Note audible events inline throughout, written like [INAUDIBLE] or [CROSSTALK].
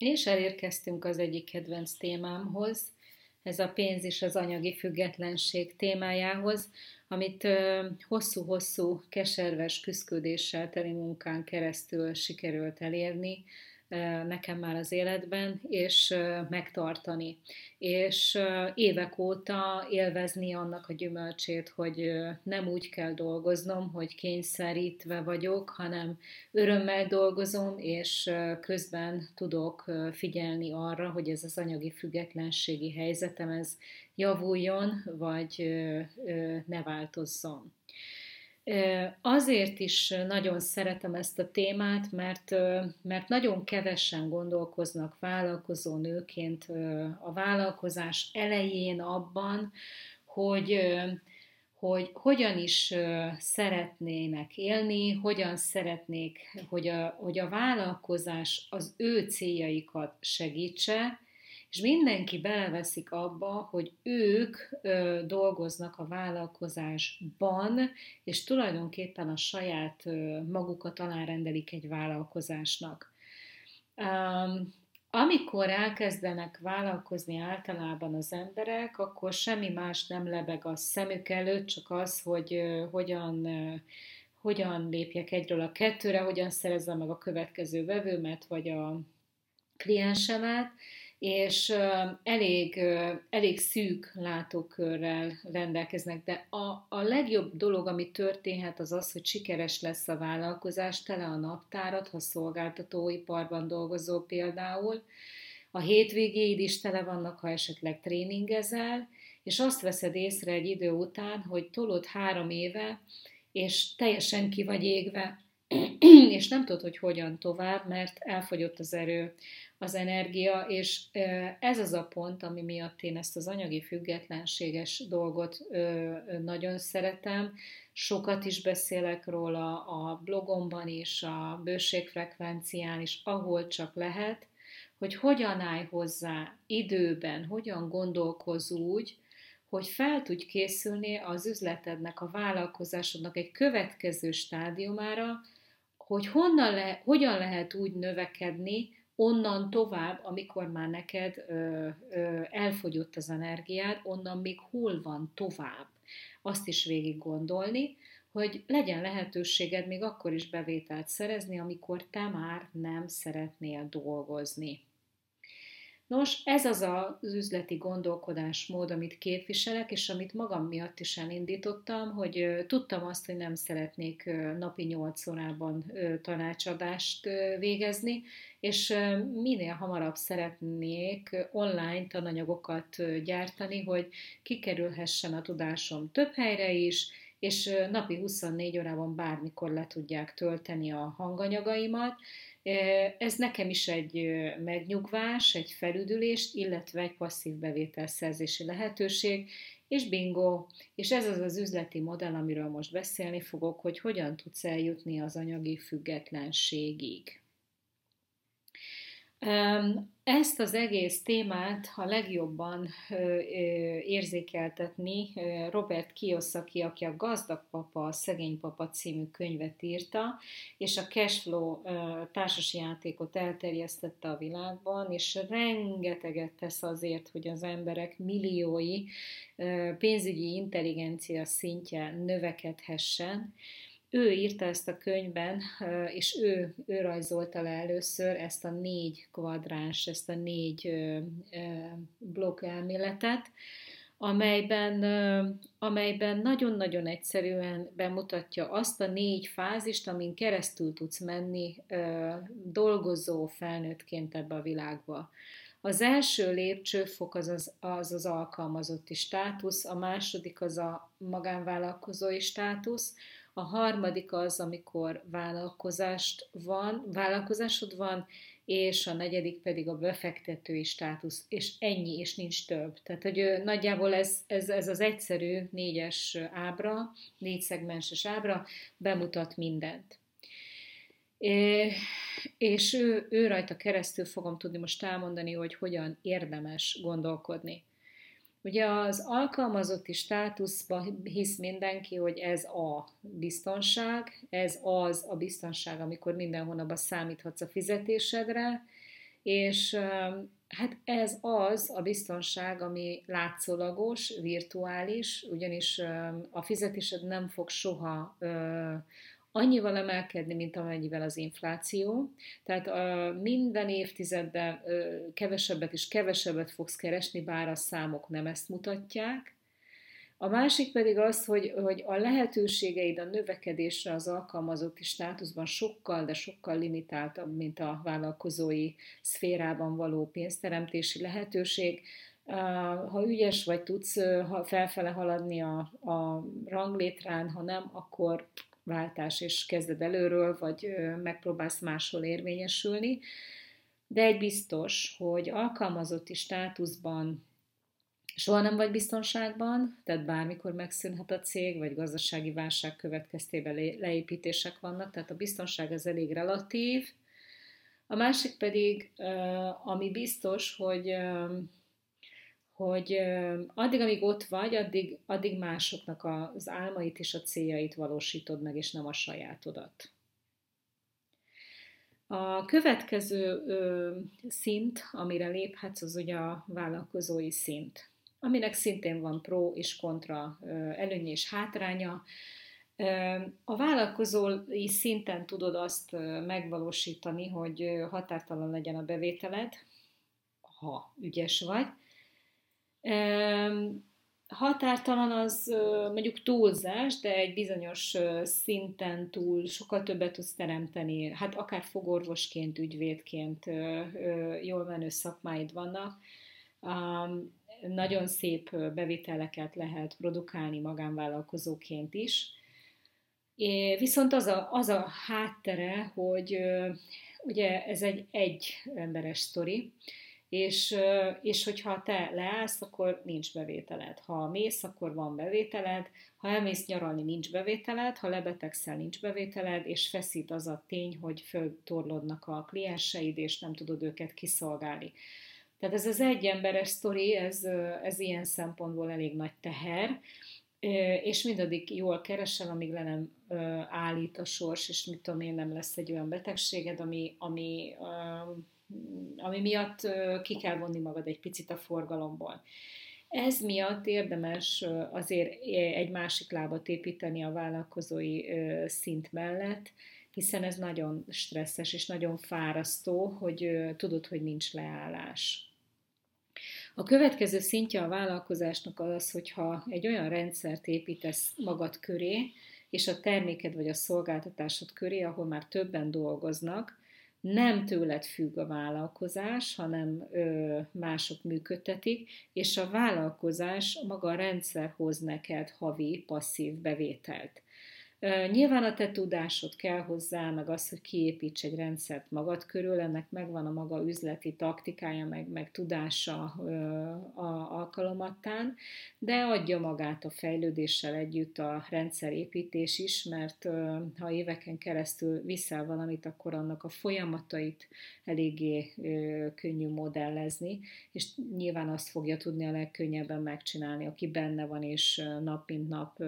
És elérkeztünk az egyik kedvenc témámhoz, ez a pénz és az anyagi függetlenség témájához, amit hosszú-hosszú keserves küzdködéssel teli munkán keresztül sikerült elérni, nekem már az életben, és megtartani. És évek óta élvezni annak a gyümölcsét, hogy nem úgy kell dolgoznom, hogy kényszerítve vagyok, hanem örömmel dolgozom, és közben tudok figyelni arra, hogy ez az anyagi függetlenségi helyzetem, ez javuljon, vagy ne változzon. Azért is nagyon szeretem ezt a témát, mert, mert nagyon kevesen gondolkoznak vállalkozó nőként a vállalkozás elején abban, hogy, hogy hogyan is szeretnének élni, hogyan szeretnék, hogy a, hogy a vállalkozás az ő céljaikat segítse, és mindenki beleveszik abba, hogy ők ö, dolgoznak a vállalkozásban, és tulajdonképpen a saját ö, magukat alárendelik egy vállalkozásnak. Um, amikor elkezdenek vállalkozni általában az emberek, akkor semmi más nem lebeg a szemük előtt, csak az, hogy ö, hogyan hogyan lépjek egyről a kettőre, hogyan szerezzem meg a következő vevőmet, vagy a kliensemet, és elég, elég szűk látókörrel rendelkeznek, de a, a legjobb dolog, ami történhet, az az, hogy sikeres lesz a vállalkozás, tele a naptárat, ha szolgáltatóiparban dolgozó például, a hétvégéid is tele vannak, ha esetleg tréningezel, és azt veszed észre egy idő után, hogy tolod három éve, és teljesen ki vagy égve, [CLEARS THROAT] és nem tudod, hogy hogyan tovább, mert elfogyott az erő, az energia, és ez az a pont, ami miatt én ezt az anyagi függetlenséges dolgot nagyon szeretem. Sokat is beszélek róla a blogomban is, a bőségfrekvencián is, ahol csak lehet, hogy hogyan állj hozzá időben, hogyan gondolkoz úgy, hogy fel tudj készülni az üzletednek, a vállalkozásodnak egy következő stádiumára, hogy honnan le, hogyan lehet úgy növekedni, onnan tovább, amikor már neked ö, ö, elfogyott az energiád, onnan még hol van tovább. Azt is végig gondolni, hogy legyen lehetőséged még akkor is bevételt szerezni, amikor te már nem szeretnél dolgozni. Nos, ez az az üzleti gondolkodásmód, amit képviselek, és amit magam miatt is elindítottam, hogy tudtam azt, hogy nem szeretnék napi 8 órában tanácsadást végezni, és minél hamarabb szeretnék online tananyagokat gyártani, hogy kikerülhessen a tudásom több helyre is, és napi 24 órában bármikor le tudják tölteni a hanganyagaimat, ez nekem is egy megnyugvás, egy felüdülés, illetve egy passzív bevételszerzési lehetőség, és bingo, és ez az az üzleti modell, amiről most beszélni fogok, hogy hogyan tudsz eljutni az anyagi függetlenségig. Ezt az egész témát a legjobban érzékeltetni Robert Kiyosaki, aki a Gazdag Papa, a Szegény Papa című könyvet írta, és a Cashflow társasjátékot elterjesztette a világban, és rengeteget tesz azért, hogy az emberek milliói pénzügyi intelligencia szintje növekedhessen, ő írta ezt a könyvben, és ő, ő rajzolta le először ezt a négy kvadráns, ezt a négy blokk elméletet, amelyben, amelyben nagyon-nagyon egyszerűen bemutatja azt a négy fázist, amin keresztül tudsz menni dolgozó felnőttként ebbe a világba. Az első lépcsőfok az az, az az alkalmazotti státusz, a második az a magánvállalkozói státusz, a harmadik az, amikor vállalkozást van, vállalkozásod van, és a negyedik pedig a befektetői státusz, és ennyi, és nincs több. Tehát, hogy nagyjából ez, ez, ez az egyszerű négyes ábra, négy szegmenses ábra bemutat mindent. É, és ő, ő rajta keresztül fogom tudni most elmondani, hogy hogyan érdemes gondolkodni. Ugye az alkalmazotti státuszban hisz mindenki, hogy ez a biztonság, ez az a biztonság, amikor minden hónapban számíthatsz a fizetésedre, és hát ez az a biztonság, ami látszólagos, virtuális, ugyanis a fizetésed nem fog soha annyival emelkedni, mint amennyivel az infláció. Tehát a minden évtizedben kevesebbet és kevesebbet fogsz keresni, bár a számok nem ezt mutatják. A másik pedig az, hogy, hogy a lehetőségeid a növekedésre az alkalmazotti státuszban sokkal, de sokkal limitáltabb, mint a vállalkozói szférában való pénzteremtési lehetőség. Ha ügyes vagy, tudsz felfele haladni a, a ranglétrán, ha nem, akkor váltás és kezded előről, vagy megpróbálsz máshol érvényesülni. De egy biztos, hogy alkalmazotti státuszban soha nem vagy biztonságban, tehát bármikor megszűnhet a cég, vagy gazdasági válság következtében leépítések vannak, tehát a biztonság az elég relatív. A másik pedig, ami biztos, hogy hogy addig, amíg ott vagy, addig, addig másoknak az álmait és a céljait valósítod meg, és nem a sajátodat. A következő ö, szint, amire léphetsz, az ugye a vállalkozói szint, aminek szintén van pro és kontra ö, előnye és hátránya. A vállalkozói szinten tudod azt megvalósítani, hogy határtalan legyen a bevételed, ha ügyes vagy, Határtalan az mondjuk túlzás, de egy bizonyos szinten túl sokkal többet tudsz teremteni. Hát akár fogorvosként, ügyvédként jól menő szakmáid vannak. Nagyon szép bevételeket lehet produkálni magánvállalkozóként is. Viszont az a, az a háttere, hogy ugye ez egy egy emberes sztori, és, és hogyha te leállsz, akkor nincs bevételed. Ha mész, akkor van bevételed, ha elmész nyaralni, nincs bevételed, ha lebetegszel, nincs bevételed, és feszít az a tény, hogy föltorlodnak a klienseid, és nem tudod őket kiszolgálni. Tehát ez az egy emberes sztori, ez, ez ilyen szempontból elég nagy teher, és mindaddig jól keresel, amíg le nem állít a sors, és mit tudom én, nem lesz egy olyan betegséged, ami, ami ami miatt ki kell vonni magad egy picit a forgalomból. Ez miatt érdemes azért egy másik lábat építeni a vállalkozói szint mellett, hiszen ez nagyon stresszes és nagyon fárasztó, hogy tudod, hogy nincs leállás. A következő szintje a vállalkozásnak az, hogyha egy olyan rendszert építesz magad köré, és a terméked vagy a szolgáltatásod köré, ahol már többen dolgoznak, nem tőled függ a vállalkozás, hanem ö, mások működtetik, és a vállalkozás maga a rendszer hoz neked havi passzív bevételt. Nyilván a te tudásod kell hozzá, meg az, hogy kiépíts egy rendszert magad körül, ennek megvan a maga üzleti taktikája, meg, meg tudása a alkalomattán, de adja magát a fejlődéssel együtt a rendszerépítés is, mert ha éveken keresztül viszel valamit, akkor annak a folyamatait eléggé könnyű modellezni, és nyilván azt fogja tudni a legkönnyebben megcsinálni, aki benne van és nap mint nap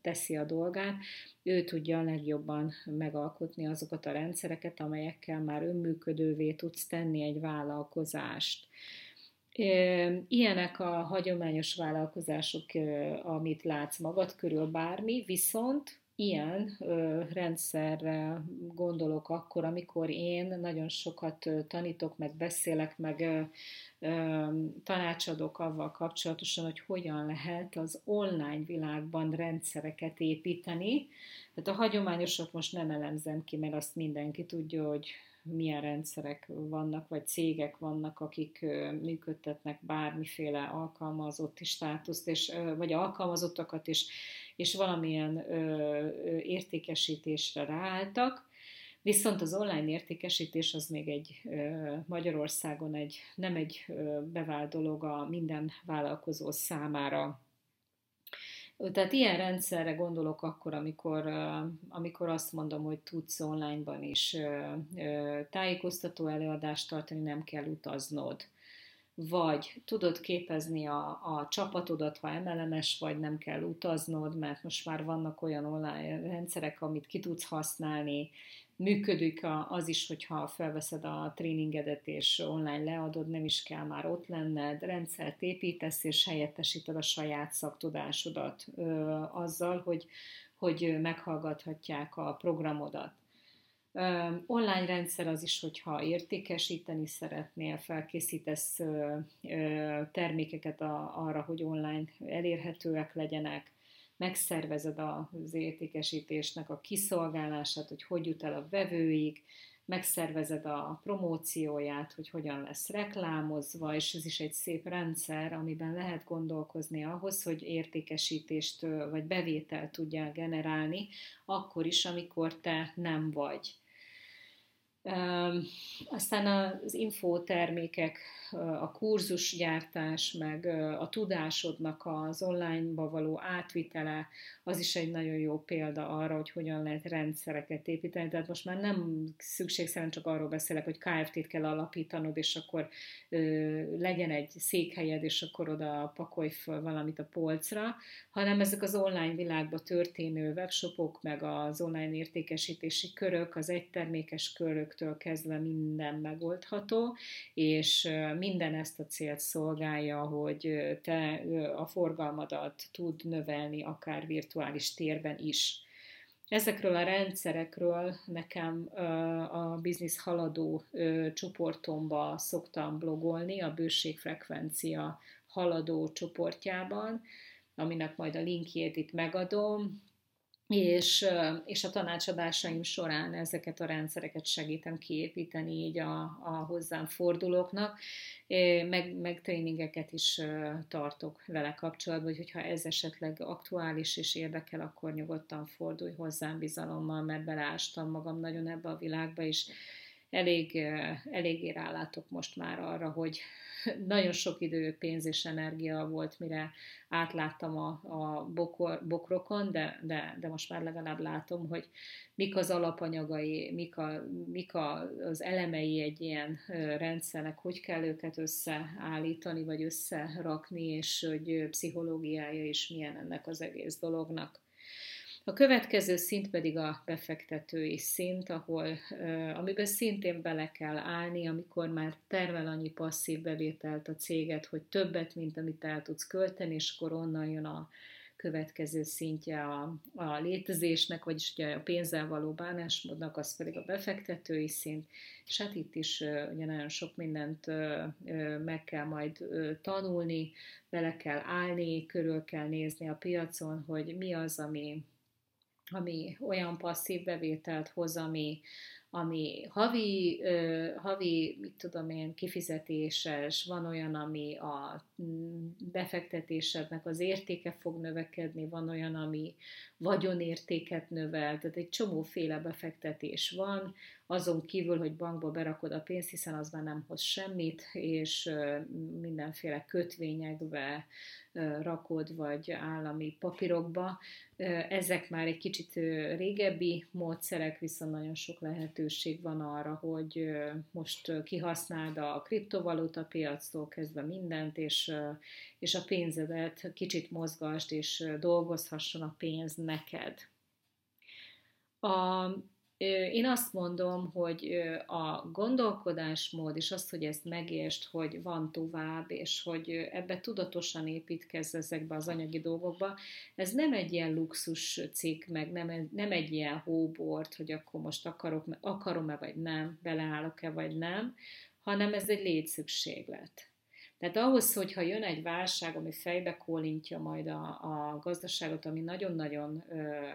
teszi a dolgát, ő tudja a legjobban megalkotni azokat a rendszereket, amelyekkel már önműködővé tudsz tenni egy vállalkozást. Ilyenek a hagyományos vállalkozások, amit látsz magad körül bármi, viszont ilyen ö, rendszerre gondolok akkor, amikor én nagyon sokat ö, tanítok, meg beszélek, meg ö, ö, tanácsadok avval kapcsolatosan, hogy hogyan lehet az online világban rendszereket építeni. Tehát a hagyományosat most nem elemzem ki, mert azt mindenki tudja, hogy milyen rendszerek vannak, vagy cégek vannak, akik működtetnek bármiféle alkalmazotti státuszt, és, vagy alkalmazottakat, és, és valamilyen értékesítésre ráálltak. Viszont az online értékesítés az még egy Magyarországon egy, nem egy bevált dolog a minden vállalkozó számára. Tehát ilyen rendszerre gondolok akkor, amikor, amikor azt mondom, hogy tudsz onlineban is tájékoztató előadást tartani, nem kell utaznod. Vagy tudod képezni a, a csapatodat, ha emelemes vagy, nem kell utaznod, mert most már vannak olyan online rendszerek, amit ki tudsz használni, működik az is, hogyha felveszed a tréningedet és online leadod, nem is kell már ott lenned, rendszert építesz és helyettesíted a saját szaktudásodat ö, azzal, hogy, hogy meghallgathatják a programodat. Online rendszer az is, hogyha értékesíteni szeretnél, felkészítesz termékeket arra, hogy online elérhetőek legyenek, megszervezed az értékesítésnek a kiszolgálását, hogy hogy jut el a vevőig, megszervezed a promócióját, hogy hogyan lesz reklámozva, és ez is egy szép rendszer, amiben lehet gondolkozni ahhoz, hogy értékesítést vagy bevételt tudjál generálni, akkor is, amikor te nem vagy. Aztán az infótermékek a kurzusgyártás, meg a tudásodnak az online-ba való átvitele, az is egy nagyon jó példa arra, hogy hogyan lehet rendszereket építeni. Tehát most már nem szükségszerűen csak arról beszélek, hogy KFT-t kell alapítanod, és akkor legyen egy székhelyed, és akkor oda pakolj föl valamit a polcra, hanem ezek az online világban történő webshopok, meg az online értékesítési körök, az egytermékes köröktől kezdve minden megoldható, és minden ezt a célt szolgálja, hogy te a forgalmadat tud növelni akár virtuális térben is. Ezekről a rendszerekről nekem a biznisz haladó csoportomba szoktam blogolni, a bőségfrekvencia haladó csoportjában, aminek majd a linkjét itt megadom, és, és a tanácsadásaim során ezeket a rendszereket segítem kiépíteni így a, a hozzám fordulóknak, meg, meg tréningeket is tartok vele kapcsolatban, hogy ha ez esetleg aktuális és érdekel, akkor nyugodtan fordulj hozzám bizalommal, mert beleástam magam nagyon ebbe a világba, és elég, eléggé rálátok most már arra, hogy [LAUGHS] nagyon sok idő, pénz és energia volt, mire átláttam a, a bokor, bokrokon, de, de, de most már legalább látom, hogy mik az alapanyagai, mik, a, mik a, az elemei egy ilyen rendszernek, hogy kell őket összeállítani, vagy összerakni, és hogy pszichológiája is milyen ennek az egész dolognak. A következő szint pedig a befektetői szint, ahol, amiben szintén bele kell állni, amikor már tervel annyi passzív bevételt a céget, hogy többet, mint amit el tudsz költeni, és akkor onnan jön a következő szintje a, a létezésnek, vagyis ugye a pénzzel való bánásmódnak, az pedig a befektetői szint, és hát itt is ugye nagyon sok mindent meg kell majd tanulni, bele kell állni, körül kell nézni a piacon, hogy mi az, ami ami olyan passzív bevételt hoz, ami, ami havi, havi, mit tudom én, kifizetéses, van olyan, ami a mm, befektetésednek az értéke fog növekedni, van olyan, ami vagyonértéket növel, tehát egy csomóféle befektetés van, azon kívül, hogy bankba berakod a pénzt, hiszen az már nem hoz semmit, és mindenféle kötvényekbe rakod, vagy állami papírokba. Ezek már egy kicsit régebbi módszerek, viszont nagyon sok lehetőség van arra, hogy most kihasználd a kriptovaluta piactól kezdve mindent, és, és a pénzedet kicsit mozgast, és dolgozhasson a pénz neked. A én azt mondom, hogy a gondolkodásmód és az, hogy ezt megértsd, hogy van tovább, és hogy ebbe tudatosan építkezz ezekbe az anyagi dolgokba, ez nem egy ilyen luxus cikk, meg nem, nem egy ilyen hóbort, hogy akkor most akarok, akarom-e vagy nem, beleállok-e vagy nem, hanem ez egy létszükséglet. Tehát ahhoz, hogyha jön egy válság, ami fejbe kólintja majd a, a gazdaságot, ami nagyon-nagyon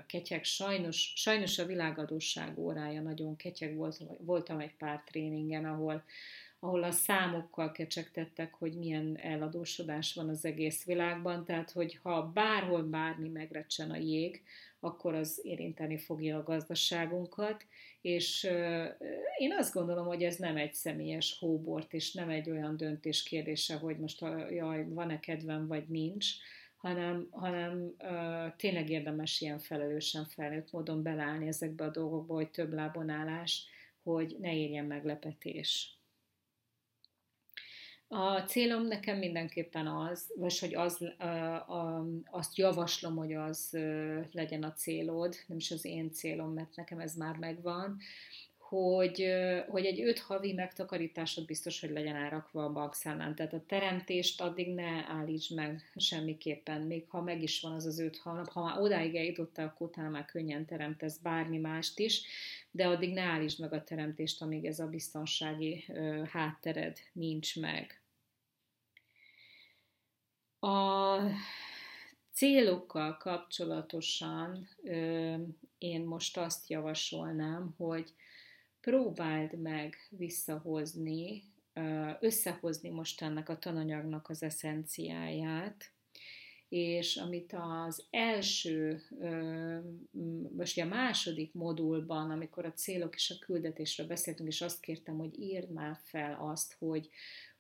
ketyeg, sajnos, sajnos a világadóság órája nagyon ketyeg volt, voltam egy pár tréningen, ahol, ahol a számokkal kecsegtettek, hogy milyen eladósodás van az egész világban, tehát hogy ha bárhol bármi megrecsen a jég, akkor az érinteni fogja a gazdaságunkat, és én azt gondolom, hogy ez nem egy személyes hóbort, és nem egy olyan döntés kérdése, hogy most jaj, van-e kedvem, vagy nincs, hanem, hanem tényleg érdemes ilyen felelősen felnőtt módon belállni ezekbe a dolgokba, hogy több lábon állás, hogy ne érjen meglepetés. A célom nekem mindenképpen az, vagy hogy az, azt javaslom, hogy az legyen a célod, nem is az én célom, mert nekem ez már megvan, hogy, hogy egy öt havi megtakarításod biztos, hogy legyen elrakva a bankszámlán. Tehát a teremtést addig ne állíts meg semmiképpen, még ha meg is van az az öt hónap, ha már odáig eljutottál, akkor talán már könnyen teremtesz bármi mást is, de addig ne állítsd meg a teremtést, amíg ez a biztonsági háttered nincs meg. A célokkal kapcsolatosan én most azt javasolnám, hogy próbáld meg visszahozni, összehozni most ennek a tananyagnak az eszenciáját, és amit az első, most a második modulban, amikor a célok és a küldetésről beszéltünk, és azt kértem, hogy írd már fel azt, hogy,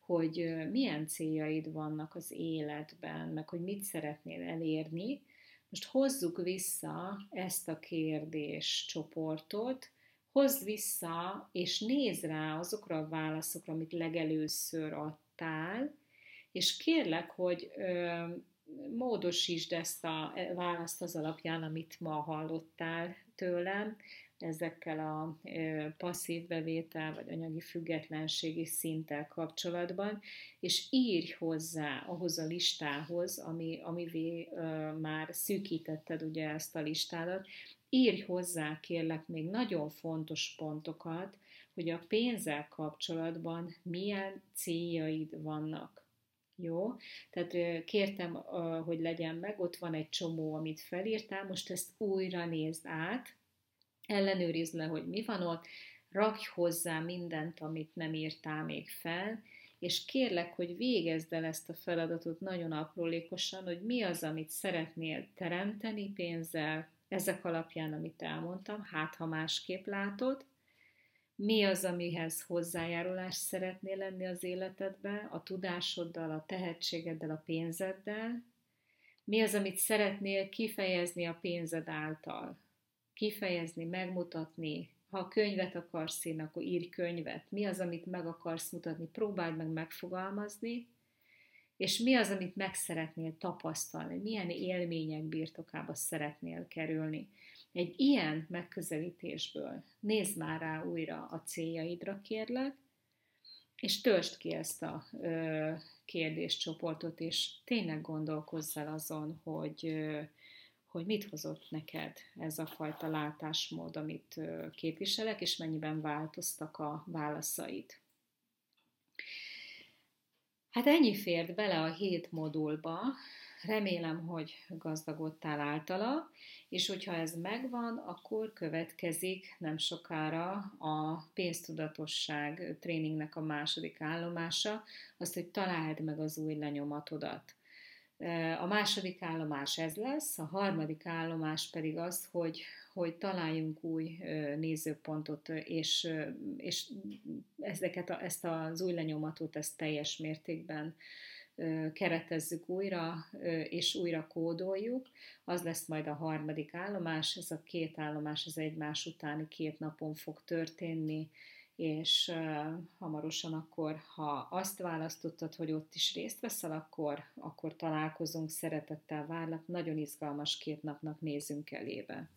hogy milyen céljaid vannak az életben, meg hogy mit szeretnél elérni, most hozzuk vissza ezt a kérdéscsoportot, hozd vissza, és nézd rá azokra a válaszokra, amit legelőször adtál, és kérlek, hogy ö, módosítsd ezt a e, választ az alapján, amit ma hallottál tőlem, ezekkel a passzív bevétel vagy anyagi függetlenségi szinttel kapcsolatban, és írj hozzá ahhoz a listához, ami, amivé már szűkítetted ugye ezt a listádat, írj hozzá kérlek még nagyon fontos pontokat, hogy a pénzzel kapcsolatban milyen céljaid vannak. Jó? Tehát kértem, hogy legyen meg, ott van egy csomó, amit felírtál, most ezt újra nézd át, ellenőrizd le, hogy mi van ott, rakj hozzá mindent, amit nem írtál még fel, és kérlek, hogy végezd el ezt a feladatot nagyon aprólékosan, hogy mi az, amit szeretnél teremteni pénzzel, ezek alapján, amit elmondtam, hát ha másképp látod, mi az, amihez hozzájárulás szeretnél lenni az életedbe, a tudásoddal, a tehetségeddel, a pénzeddel, mi az, amit szeretnél kifejezni a pénzed által, kifejezni, megmutatni, ha könyvet akarsz írni, akkor írj könyvet. Mi az, amit meg akarsz mutatni, próbáld meg megfogalmazni, és mi az, amit meg szeretnél tapasztalni, milyen élmények birtokába szeretnél kerülni. Egy ilyen megközelítésből nézd már rá újra a céljaidra, kérlek, és töltsd ki ezt a kérdéscsoportot, és tényleg gondolkozzál azon, hogy, ö, hogy mit hozott neked ez a fajta látásmód, amit képviselek, és mennyiben változtak a válaszaid. Hát ennyi fért bele a hét modulba, remélem, hogy gazdagodtál általa, és hogyha ez megvan, akkor következik nem sokára a pénztudatosság tréningnek a második állomása, azt, hogy találd meg az új lenyomatodat. A második állomás ez lesz, a harmadik állomás pedig az, hogy, hogy találjunk új nézőpontot, és, és ezeket a, ezt az új lenyomatot ezt teljes mértékben keretezzük újra, és újra kódoljuk. Az lesz majd a harmadik állomás, ez a két állomás az egymás utáni két napon fog történni, és hamarosan akkor, ha azt választottad, hogy ott is részt veszel, akkor, akkor találkozunk, szeretettel várlak, nagyon izgalmas két napnak nézünk elébe.